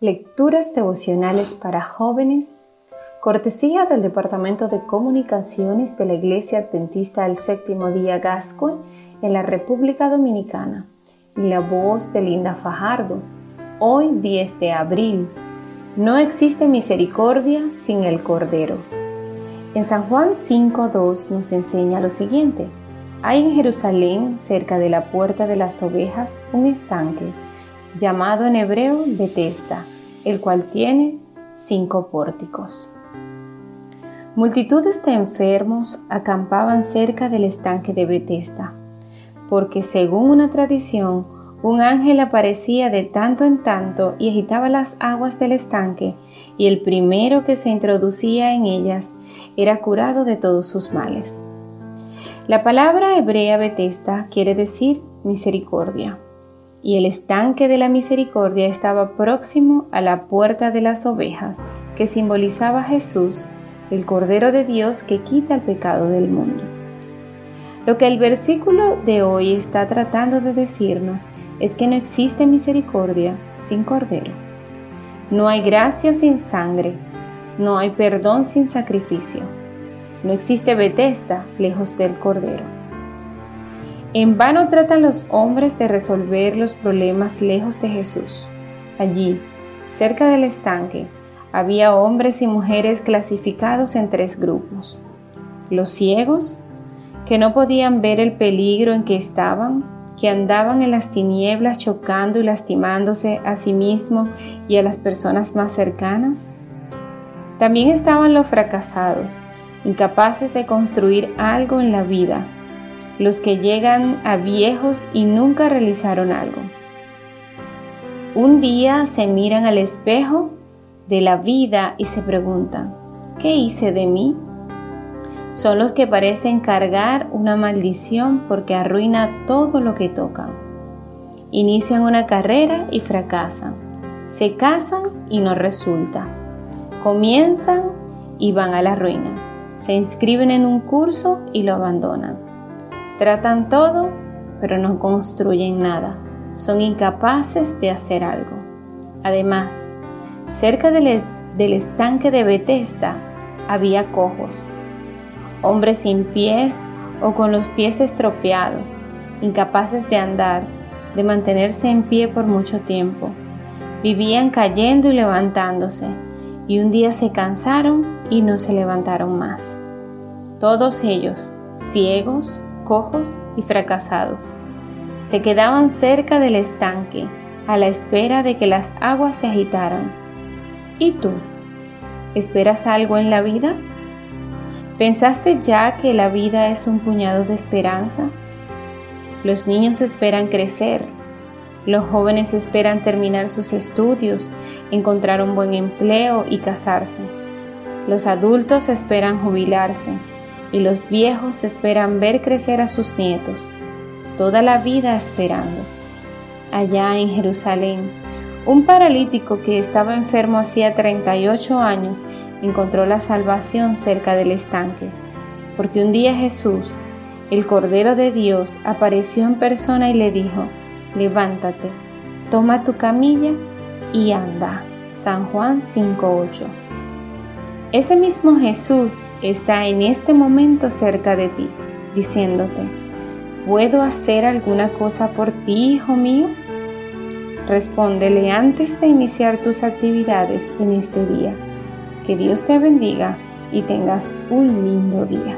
Lecturas devocionales para jóvenes, cortesía del Departamento de Comunicaciones de la Iglesia Adventista del Séptimo Día Gascue en la República Dominicana, y la voz de Linda Fajardo. Hoy 10 de abril. No existe misericordia sin el Cordero. En San Juan 5.2 nos enseña lo siguiente. Hay en Jerusalén, cerca de la puerta de las ovejas, un estanque, llamado en hebreo Betesda, el cual tiene cinco pórticos. Multitudes de enfermos acampaban cerca del estanque de Betesda, porque según una tradición, un ángel aparecía de tanto en tanto y agitaba las aguas del estanque, y el primero que se introducía en ellas era curado de todos sus males. La palabra hebrea Betesta quiere decir misericordia, y el estanque de la misericordia estaba próximo a la puerta de las ovejas, que simbolizaba a Jesús, el Cordero de Dios que quita el pecado del mundo. Lo que el versículo de hoy está tratando de decirnos es que no existe misericordia sin Cordero. No hay gracia sin sangre, no hay perdón sin sacrificio. No existe Betesda lejos del Cordero. En vano tratan los hombres de resolver los problemas lejos de Jesús. Allí, cerca del estanque, había hombres y mujeres clasificados en tres grupos. Los ciegos, que no podían ver el peligro en que estaban, que andaban en las tinieblas chocando y lastimándose a sí mismo y a las personas más cercanas. También estaban los fracasados, incapaces de construir algo en la vida, los que llegan a viejos y nunca realizaron algo. Un día se miran al espejo de la vida y se preguntan, ¿qué hice de mí? Son los que parecen cargar una maldición porque arruina todo lo que tocan. Inician una carrera y fracasan. Se casan y no resulta. Comienzan y van a la ruina se inscriben en un curso y lo abandonan. Tratan todo, pero no construyen nada. Son incapaces de hacer algo. Además, cerca del, e, estanque de Bethesda había cojos, hombres sin pies o con los pies estropeados, incapaces de andar, de mantenerse en pie por mucho tiempo. Vivían cayendo y levantándose, y un día se cansaron y no se levantaron más. Todos ellos, ciegos, cojos y fracasados, se quedaban cerca del estanque a la espera de que las aguas se agitaran. ¿Y tú? ¿Esperas algo en la vida? ¿Pensaste ya que la vida es un puñado de esperanza? Los niños esperan crecer, los jóvenes esperan terminar sus estudios, encontrar un buen empleo y casarse. Los adultos esperan jubilarse y los viejos esperan ver crecer a sus nietos. Toda la vida esperando. Allá en Jerusalén, un paralítico que estaba enfermo hacía 38 años encontró la salvación cerca del estanque, porque un día Jesús, el Cordero de Dios, apareció en persona y le dijo, levántate, toma tu camilla y anda. San Juan 5.8. Ese mismo Jesús está en este momento cerca de ti, diciéndote, ¿puedo hacer alguna cosa por ti, hijo mío? Respóndele antes de iniciar tus actividades en este día. Que Dios te bendiga y tengas un lindo día.